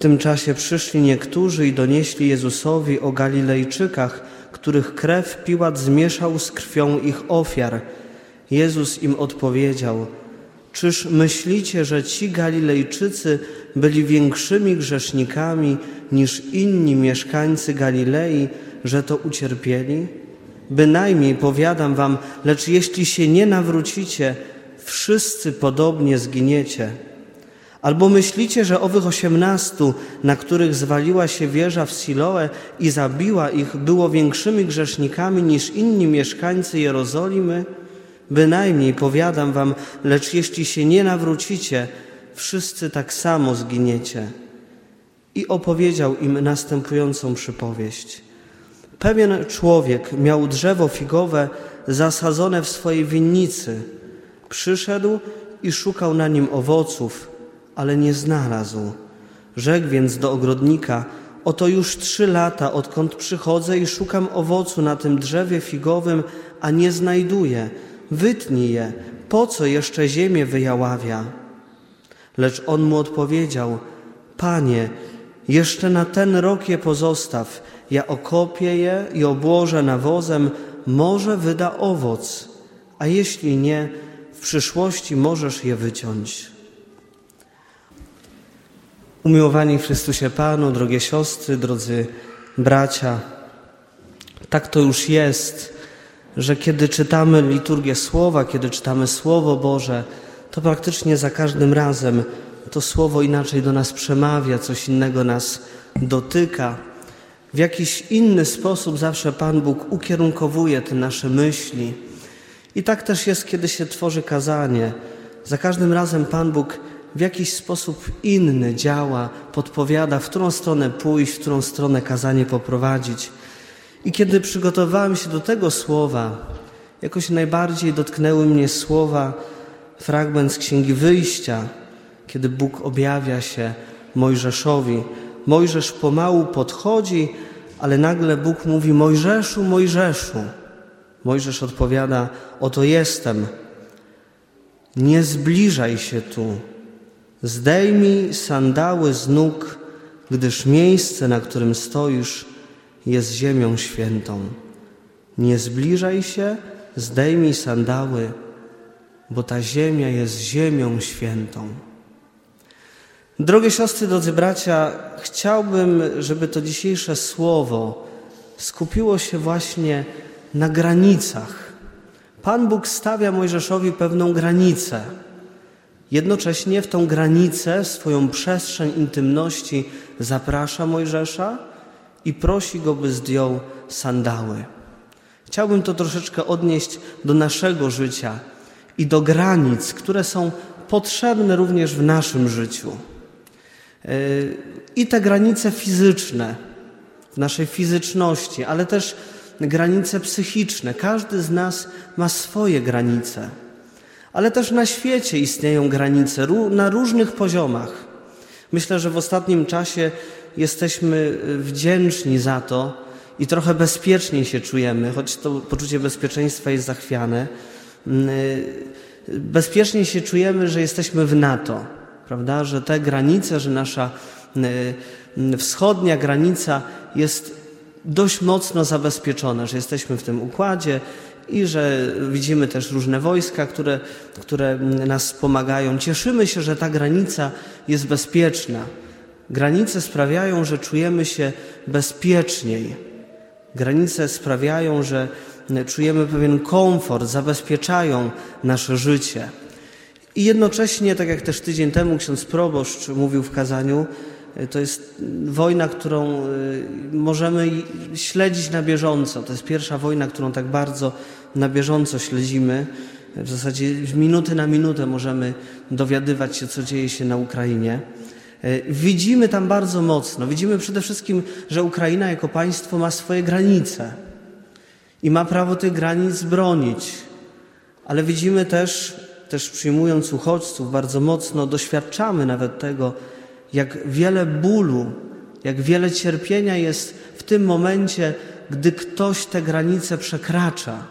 tym czasie przyszli niektórzy i donieśli Jezusowi o Galilejczykach, których krew Piłat zmieszał z krwią ich ofiar. Jezus im odpowiedział: Czyż myślicie, że ci Galilejczycy byli większymi grzesznikami niż inni mieszkańcy Galilei, że to ucierpieli? Bynajmniej powiadam wam, lecz jeśli się nie nawrócicie, wszyscy podobnie zginiecie. Albo myślicie, że owych osiemnastu, na których zwaliła się wieża w Siloe i zabiła ich, było większymi grzesznikami niż inni mieszkańcy Jerozolimy? Bynajmniej powiadam wam, lecz jeśli się nie nawrócicie, wszyscy tak samo zginiecie. I opowiedział im następującą przypowieść. Pewien człowiek miał drzewo figowe zasadzone w swojej winnicy. Przyszedł i szukał na nim owoców, ale nie znalazł. Rzekł więc do ogrodnika: Oto już trzy lata, odkąd przychodzę i szukam owocu na tym drzewie figowym, a nie znajduję. Wytnij je, po co jeszcze ziemię wyjaławia? Lecz on mu odpowiedział: Panie, jeszcze na ten rok je pozostaw, ja okopię je i obłożę nawozem, może wyda owoc, a jeśli nie, w przyszłości możesz je wyciąć. Umiłowani w Chrystusie Panu, drogie siostry, drodzy bracia, tak to już jest, że kiedy czytamy liturgię Słowa, kiedy czytamy Słowo Boże, to praktycznie za każdym razem to Słowo inaczej do nas przemawia, coś innego nas dotyka. W jakiś inny sposób zawsze Pan Bóg ukierunkowuje te nasze myśli. I tak też jest, kiedy się tworzy kazanie. Za każdym razem Pan Bóg w jakiś sposób inny działa, podpowiada, w którą stronę pójść, w którą stronę kazanie poprowadzić. I kiedy przygotowałem się do tego słowa, jakoś najbardziej dotknęły mnie słowa, fragment z Księgi Wyjścia, kiedy Bóg objawia się Mojżeszowi. Mojżesz pomału podchodzi, ale nagle Bóg mówi: Mojżeszu, Mojżeszu. Mojżesz odpowiada: Oto jestem. Nie zbliżaj się tu. Zdejmij sandały z nóg, gdyż miejsce, na którym stoisz, jest ziemią świętą. Nie zbliżaj się, zdejmij sandały, bo ta ziemia jest ziemią świętą. Drogie siostry, drodzy bracia, chciałbym, żeby to dzisiejsze słowo skupiło się właśnie na granicach. Pan Bóg stawia Mojżeszowi pewną granicę. Jednocześnie w tą granicę, swoją przestrzeń intymności zaprasza Mojżesza i prosi go, by zdjął sandały. Chciałbym to troszeczkę odnieść do naszego życia i do granic, które są potrzebne również w naszym życiu. Yy, I te granice fizyczne, w naszej fizyczności, ale też granice psychiczne. Każdy z nas ma swoje granice ale też na świecie istnieją granice na różnych poziomach. Myślę, że w ostatnim czasie jesteśmy y, wdzięczni za to i trochę bezpieczniej się czujemy, choć to poczucie bezpieczeństwa jest zachwiane. Mm, y, bezpieczniej się czujemy, że jesteśmy w NATO, prawda? Że te granice, że nasza y, wschodnia granica jest dość mocno zabezpieczona, że jesteśmy w tym układzie, i że widzimy też różne wojska, które, które nas wspomagają. Cieszymy się, że ta granica jest bezpieczna. Granice sprawiają, że czujemy się bezpieczniej. Granice sprawiają, że czujemy pewien komfort, zabezpieczają nasze życie. I jednocześnie, tak jak też tydzień temu ksiądz proboszcz mówił w kazaniu, to jest wojna, którą y, możemy śledzić na bieżąco. To jest pierwsza wojna, którą tak bardzo na bieżąco śledzimy. W zasadzie minuty na minutę możemy dowiadywać się, co dzieje się na Ukrainie. E, widzimy tam bardzo mocno, widzimy przede wszystkim, że Ukraina jako państwo ma swoje granice i ma prawo tych granic bronić, ale widzimy też, też przyjmując uchodźców bardzo mocno, doświadczamy nawet tego, jak wiele bólu, jak wiele cierpienia jest w tym momencie, gdy ktoś te granice przekracza.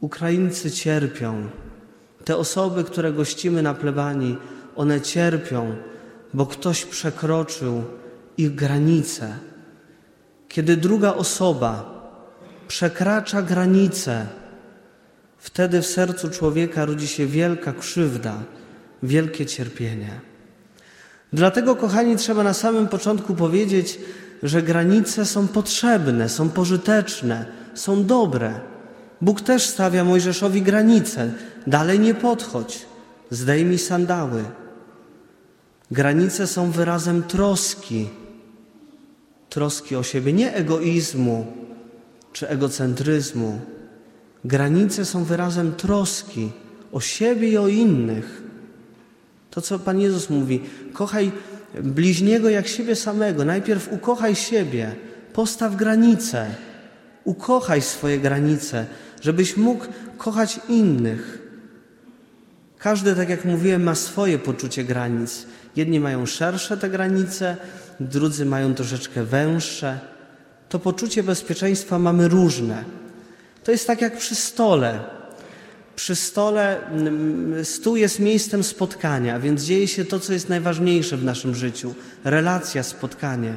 Ukraińcy cierpią. Te osoby, które gościmy na plebanii, one cierpią, bo ktoś przekroczył ich granice. Kiedy druga osoba przekracza granice, wtedy w sercu człowieka rodzi się wielka krzywda, wielkie cierpienie. Dlatego, kochani, trzeba na samym początku powiedzieć, że granice są potrzebne, są pożyteczne, są dobre. Bóg też stawia Mojżeszowi granice. Dalej nie podchodź, zdejmij sandały. Granice są wyrazem troski, troski o siebie, nie egoizmu czy egocentryzmu. Granice są wyrazem troski o siebie i o innych. To, co Pan Jezus mówi, kochaj bliźniego jak siebie samego. Najpierw ukochaj siebie, postaw granice, ukochaj swoje granice, żebyś mógł kochać innych. Każdy, tak jak mówiłem, ma swoje poczucie granic. Jedni mają szersze te granice, drudzy mają troszeczkę węższe. To poczucie bezpieczeństwa mamy różne. To jest tak jak przy stole. Przy stole stół jest miejscem spotkania, więc dzieje się to, co jest najważniejsze w naszym życiu relacja, spotkanie.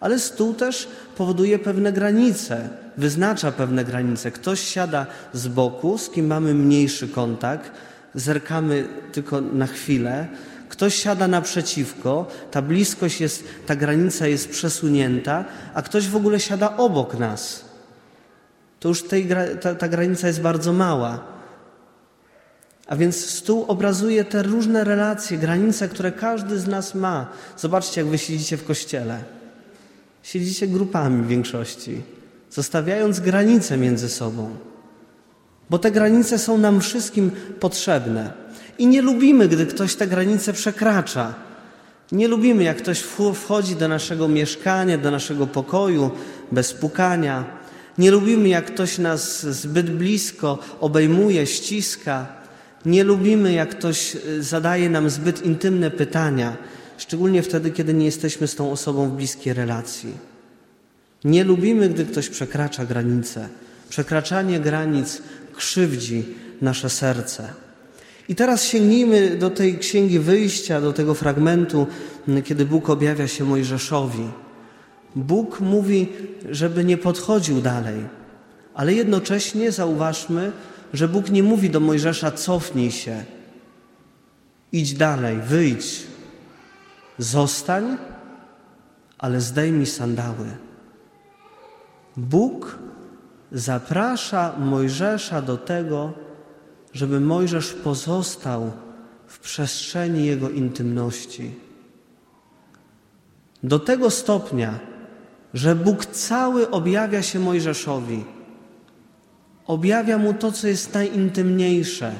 Ale stół też powoduje pewne granice, wyznacza pewne granice. Ktoś siada z boku, z kim mamy mniejszy kontakt, zerkamy tylko na chwilę. Ktoś siada naprzeciwko, ta bliskość jest, ta granica jest przesunięta, a ktoś w ogóle siada obok nas. To już tej, ta, ta granica jest bardzo mała. A więc stół obrazuje te różne relacje, granice, które każdy z nas ma. Zobaczcie, jak wy siedzicie w kościele. Siedzicie grupami w większości, zostawiając granice między sobą. Bo te granice są nam wszystkim potrzebne. I nie lubimy, gdy ktoś te granice przekracza. Nie lubimy, jak ktoś wchodzi do naszego mieszkania, do naszego pokoju bez pukania. Nie lubimy, jak ktoś nas zbyt blisko obejmuje, ściska. Nie lubimy, jak ktoś y, zadaje nam zbyt intymne pytania, szczególnie wtedy, kiedy nie jesteśmy z tą osobą w bliskiej relacji. Nie lubimy, gdy ktoś przekracza granice. Przekraczanie granic krzywdzi nasze serce. I teraz sięgnijmy do tej księgi wyjścia, do tego fragmentu, kiedy Bóg objawia się Mojżeszowi. Bóg mówi, żeby nie podchodził dalej, ale jednocześnie zauważmy, że Bóg nie mówi do Mojżesza: cofnij się, idź dalej, wyjdź, zostań, ale zdejmij sandały. Bóg zaprasza Mojżesza do tego, żeby Mojżesz pozostał w przestrzeni jego intymności. Do tego stopnia, że Bóg cały objawia się Mojżeszowi Objawia mu to, co jest najintymniejsze.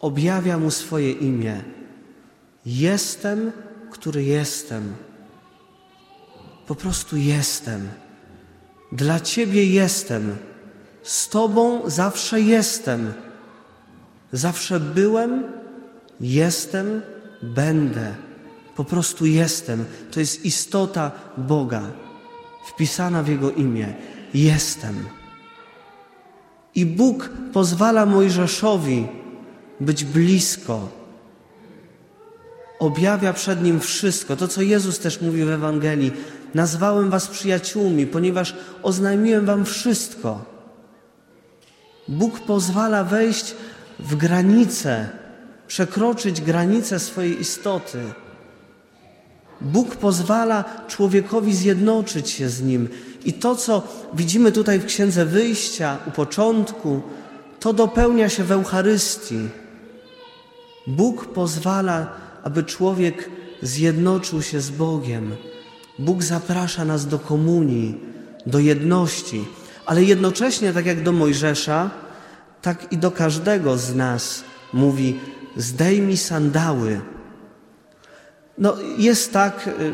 Objawia mu swoje imię. Jestem, który jestem. Po prostu jestem. Dla Ciebie jestem. Z Tobą zawsze jestem. Zawsze byłem, jestem, będę. Po prostu jestem. To jest istota Boga, wpisana w Jego imię. Jestem. I Bóg pozwala Mojżeszowi być blisko. Objawia przed nim wszystko. To, co Jezus też mówi w Ewangelii. Nazwałem was przyjaciółmi, ponieważ oznajmiłem wam wszystko. Bóg pozwala wejść w granice, przekroczyć granice swojej istoty. Bóg pozwala człowiekowi zjednoczyć się z nim i to, co widzimy tutaj w Księdze Wyjścia u początku, to dopełnia się w Eucharystii. Bóg pozwala, aby człowiek zjednoczył się z Bogiem. Bóg zaprasza nas do komunii, do jedności, ale jednocześnie, tak jak do Mojżesza, tak i do każdego z nas mówi: zdejmij sandały. No, jest tak, y,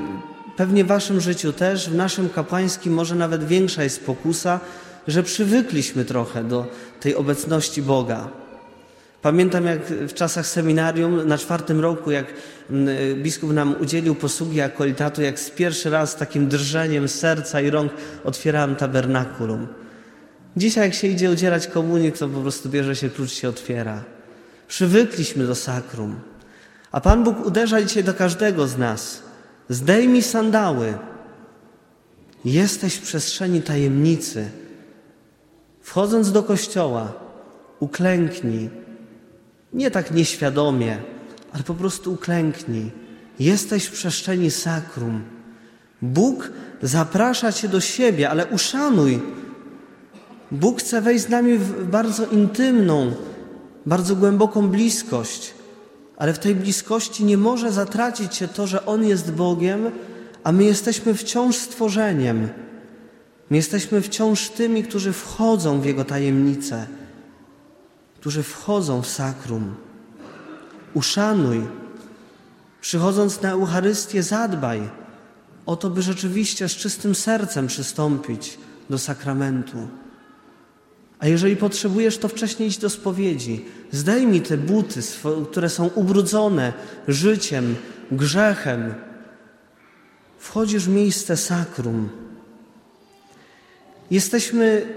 Pewnie w Waszym życiu też, w naszym kapłańskim może nawet większa jest pokusa, że przywykliśmy trochę do tej obecności Boga. Pamiętam, jak w czasach seminarium na czwartym roku, jak biskup nam udzielił posługi akolitatu, jak z pierwszy raz z takim drżeniem serca i rąk otwierałem tabernakulum. Dzisiaj, jak się idzie udzielać komunii, to po prostu bierze się klucz, się otwiera. Przywykliśmy do sakrum. A Pan Bóg uderza dzisiaj do każdego z nas. Zdejmij sandały. Jesteś w przestrzeni tajemnicy. Wchodząc do kościoła, uklęknij. Nie tak nieświadomie, ale po prostu uklęknij. Jesteś w przestrzeni sakrum. Bóg zaprasza Cię do siebie, ale uszanuj. Bóg chce wejść z nami w bardzo intymną, bardzo głęboką bliskość, ale w tej bliskości nie może zatracić się to, że On jest Bogiem, a my jesteśmy wciąż stworzeniem. My jesteśmy wciąż tymi, którzy wchodzą w Jego tajemnice, którzy wchodzą w sakrum. Uszanuj. Przychodząc na Eucharystię, zadbaj o to, by rzeczywiście z czystym sercem przystąpić do sakramentu. A jeżeli potrzebujesz, to wcześniej idź do spowiedzi. Zdejmij te buty, które są ubrudzone życiem, grzechem. Wchodzisz w miejsce sakrum. Jesteśmy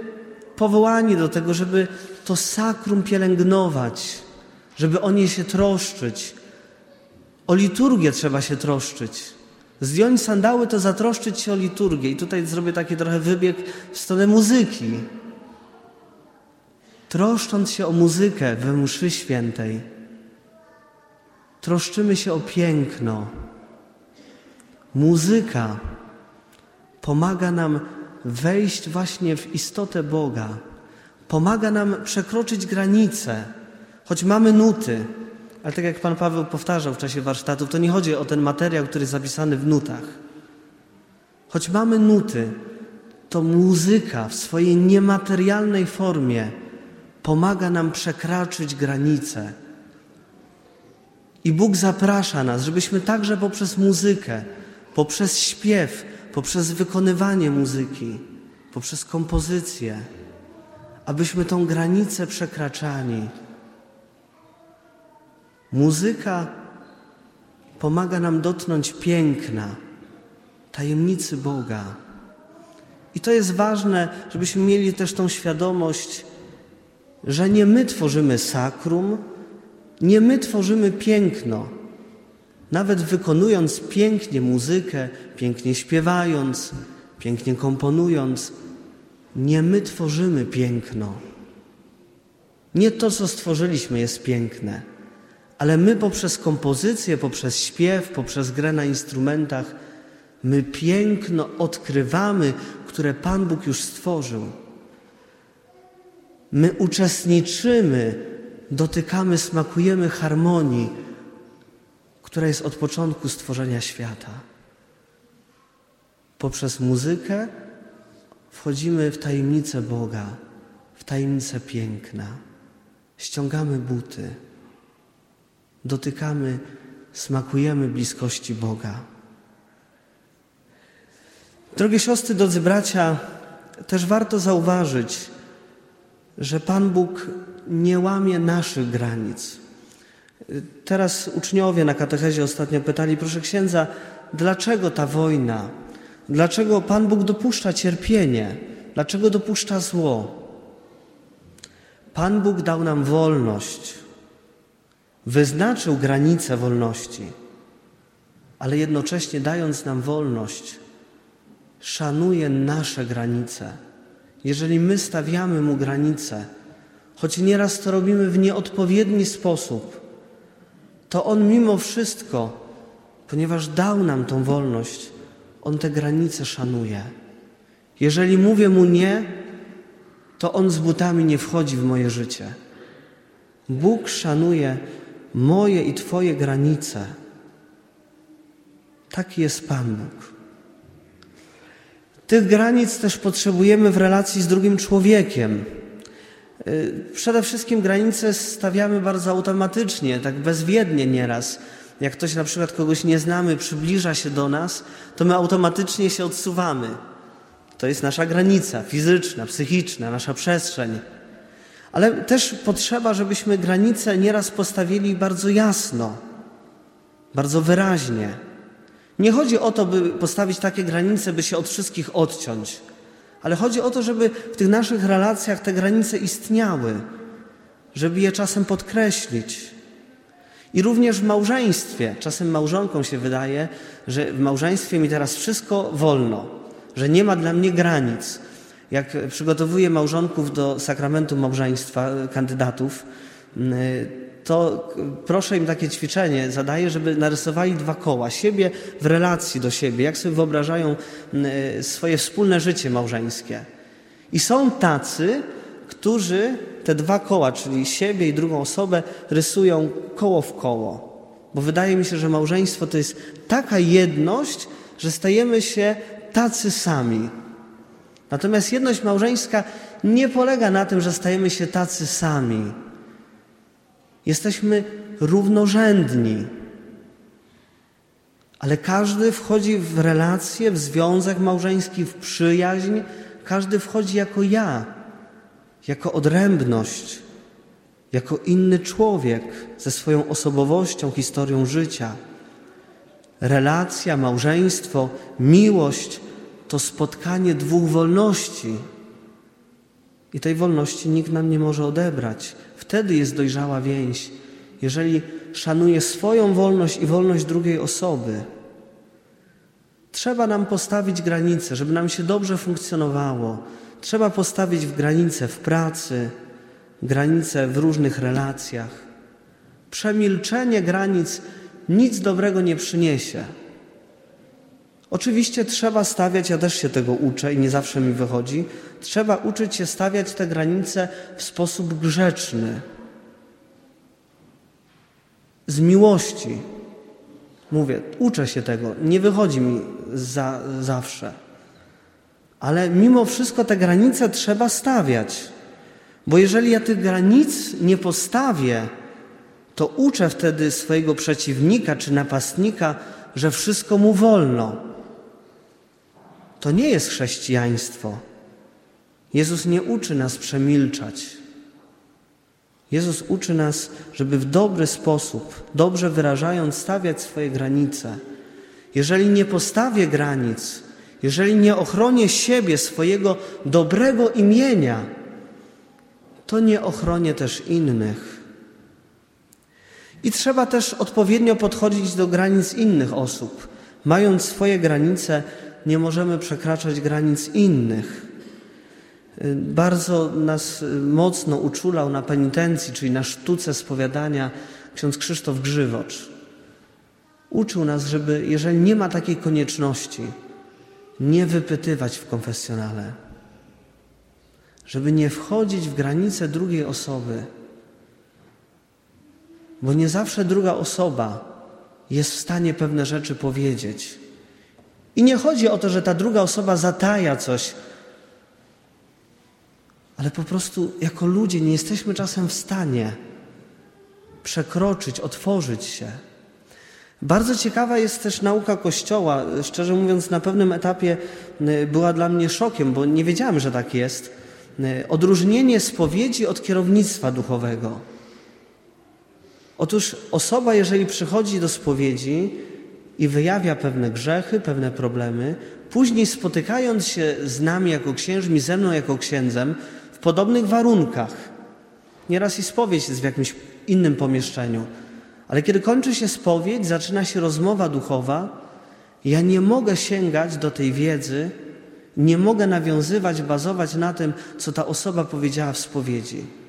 powołani do tego, żeby to sakrum pielęgnować, żeby o nie się troszczyć. O liturgię trzeba się troszczyć. Zdjąć sandały to zatroszczyć się o liturgię. I tutaj zrobię taki trochę wybieg w stronę muzyki. Troszcząc się o muzykę we mszy świętej, troszczymy się o piękno. Muzyka pomaga nam wejść właśnie w istotę Boga. Pomaga nam przekroczyć granice, choć mamy nuty. Ale tak jak Pan Paweł powtarzał w czasie warsztatów, to nie chodzi o ten materiał, który jest zapisany w nutach. Choć mamy nuty, to muzyka w swojej niematerialnej formie pomaga nam przekraczyć granice. I Bóg zaprasza nas, żebyśmy także poprzez muzykę, poprzez śpiew, poprzez wykonywanie muzyki, poprzez kompozycję, abyśmy tą granicę przekraczali. Muzyka pomaga nam dotknąć piękna, tajemnicy Boga. I to jest ważne, żebyśmy mieli też tą świadomość, że nie my tworzymy sakrum, nie my tworzymy piękno. Nawet wykonując pięknie muzykę, pięknie śpiewając, pięknie komponując, nie my tworzymy piękno. Nie to, co stworzyliśmy, jest piękne, ale my poprzez kompozycję, poprzez śpiew, poprzez grę na instrumentach, my piękno odkrywamy, które Pan Bóg już stworzył. My uczestniczymy, dotykamy, smakujemy harmonii, która jest od początku stworzenia świata. Poprzez muzykę wchodzimy w tajemnicę Boga, w tajemnicę piękna. Ściągamy buty, dotykamy, smakujemy bliskości Boga. Drogie siostry, drodzy bracia, też warto zauważyć, że Pan Bóg nie łamie naszych granic. Teraz uczniowie na katechezie ostatnio pytali, proszę księdza, dlaczego ta wojna? Dlaczego Pan Bóg dopuszcza cierpienie? Dlaczego dopuszcza zło? Pan Bóg dał nam wolność, wyznaczył granice wolności, ale jednocześnie dając nam wolność, szanuje nasze granice. Jeżeli my stawiamy Mu granice, choć nieraz to robimy w nieodpowiedni sposób, to On mimo wszystko, ponieważ dał nam tą wolność, On te granice szanuje. Jeżeli mówię Mu nie, to On z butami nie wchodzi w moje życie. Bóg szanuje moje i Twoje granice. Taki jest Pan Bóg. Tych granic też potrzebujemy w relacji z drugim człowiekiem. Y, przede wszystkim granice stawiamy bardzo automatycznie, tak bezwiednie nieraz. Jak ktoś na przykład kogoś nie znamy, przybliża się do nas, to my automatycznie się odsuwamy. To jest nasza granica fizyczna, psychiczna, nasza przestrzeń. Ale też potrzeba, żebyśmy granice nieraz postawili bardzo jasno, bardzo wyraźnie. Nie chodzi o to, by postawić takie granice, by się od wszystkich odciąć, ale chodzi o to, żeby w tych naszych relacjach te granice istniały, żeby je czasem podkreślić. I również w małżeństwie. Czasem małżonkom się wydaje, że w małżeństwie mi teraz wszystko wolno, że nie ma dla mnie granic. Jak przygotowuję małżonków do sakramentu małżeństwa, kandydatów, to proszę im takie ćwiczenie, zadaję, żeby narysowali dwa koła siebie w relacji do siebie, jak sobie wyobrażają swoje wspólne życie małżeńskie. I są tacy, którzy te dwa koła, czyli siebie i drugą osobę, rysują koło w koło. Bo wydaje mi się, że małżeństwo to jest taka jedność, że stajemy się tacy sami. Natomiast jedność małżeńska nie polega na tym, że stajemy się tacy sami. Jesteśmy równorzędni. Ale każdy wchodzi w relację, w związek małżeński, w przyjaźń, każdy wchodzi jako ja, jako odrębność, jako inny człowiek ze swoją osobowością, historią życia. Relacja, małżeństwo, miłość to spotkanie dwóch wolności. I tej wolności nikt nam nie może odebrać. Wtedy jest dojrzała więź, jeżeli szanuje swoją wolność i wolność drugiej osoby. Trzeba nam postawić granice, żeby nam się dobrze funkcjonowało. Trzeba postawić w granice w pracy, granice w różnych relacjach. Przemilczenie granic nic dobrego nie przyniesie. Oczywiście trzeba stawiać, ja też się tego uczę i nie zawsze mi wychodzi, trzeba uczyć się stawiać te granice w sposób grzeczny, z miłości. Mówię, uczę się tego, nie wychodzi mi za, zawsze. Ale mimo wszystko te granice trzeba stawiać. Bo jeżeli ja tych granic nie postawię, to uczę wtedy swojego przeciwnika czy napastnika, że wszystko mu wolno. To nie jest chrześcijaństwo. Jezus nie uczy nas przemilczać. Jezus uczy nas, żeby w dobry sposób, dobrze wyrażając, stawiać swoje granice. Jeżeli nie postawię granic, jeżeli nie ochronię siebie, swojego dobrego imienia, to nie ochronię też innych. I trzeba też odpowiednio podchodzić do granic innych osób. Mając swoje granice, nie możemy przekraczać granic innych. Bardzo nas mocno uczulał na penitencji, czyli na sztuce spowiadania, ksiądz Krzysztof Grzywocz. Uczył nas, żeby, jeżeli nie ma takiej konieczności, nie wypytywać w konfesjonale, żeby nie wchodzić w granice drugiej osoby, bo nie zawsze druga osoba jest w stanie pewne rzeczy powiedzieć. I nie chodzi o to, że ta druga osoba zataja coś, ale po prostu jako ludzie nie jesteśmy czasem w stanie przekroczyć, otworzyć się. Bardzo ciekawa jest też nauka Kościoła. Szczerze mówiąc, na pewnym etapie y, była dla mnie szokiem, bo nie wiedziałem, że tak jest. Y, odróżnienie spowiedzi od kierownictwa duchowego. Otóż osoba, jeżeli przychodzi do spowiedzi i wyjawia pewne grzechy, pewne problemy, później spotykając się z nami jako księżmi, ze mną jako księdzem, w podobnych warunkach, nieraz i spowiedź jest w jakimś innym pomieszczeniu, ale kiedy kończy się spowiedź, zaczyna się rozmowa duchowa, ja nie mogę sięgać do tej wiedzy, nie mogę nawiązywać, bazować na tym, co ta osoba powiedziała w spowiedzi.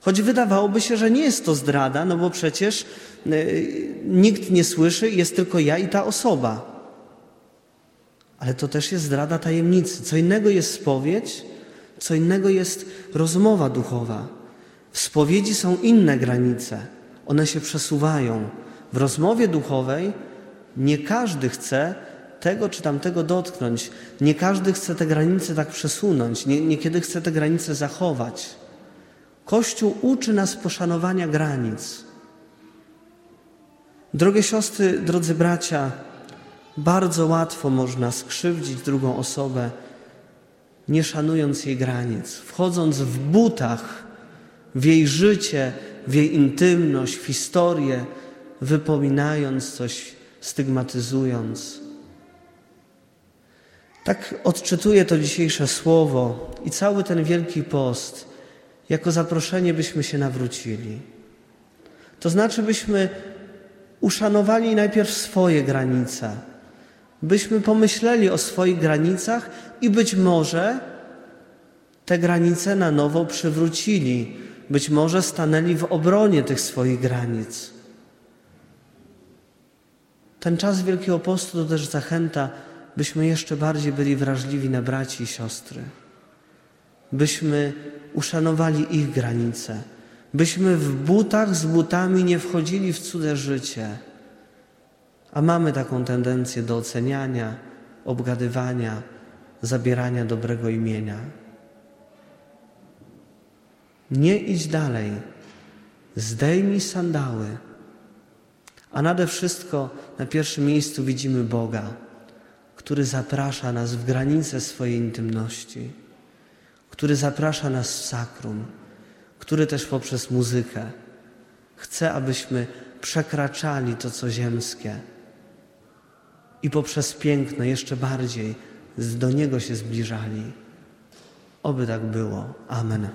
Choć wydawałoby się, że nie jest to zdrada, no bo przecież y, nikt nie słyszy, jest tylko ja i ta osoba. Ale to też jest zdrada tajemnicy. Co innego jest spowiedź, co innego jest rozmowa duchowa. W spowiedzi są inne granice. One się przesuwają. W rozmowie duchowej nie każdy chce tego czy tamtego dotknąć. Nie każdy chce te granice tak przesunąć. Nie, niekiedy chce te granice zachować. Kościół uczy nas poszanowania granic. Drogie siostry, drodzy bracia, bardzo łatwo można skrzywdzić drugą osobę, nie szanując jej granic, wchodząc w butach w jej życie, w jej intymność, w historię, wypominając coś, stygmatyzując. Tak odczytuję to dzisiejsze słowo i cały ten wielki post jako zaproszenie, byśmy się nawrócili. To znaczy, byśmy uszanowali najpierw swoje granice, byśmy pomyśleli o swoich granicach i być może te granice na nowo przywrócili, być może stanęli w obronie tych swoich granic. Ten czas Wielkiego Postu to też zachęta, byśmy jeszcze bardziej byli wrażliwi na braci i siostry, byśmy uszanowali ich granice, byśmy w butach z butami nie wchodzili w cudze życie. A mamy taką tendencję do oceniania, obgadywania, zabierania dobrego imienia. Nie idź dalej, zdejmij sandały. A nade wszystko na pierwszym miejscu widzimy Boga, który zaprasza nas w granice swojej intymności, który zaprasza nas w sakrum, który też poprzez muzykę chce, abyśmy przekraczali to, co ziemskie i poprzez piękno jeszcze bardziej do Niego się zbliżali. Oby tak było. Amen.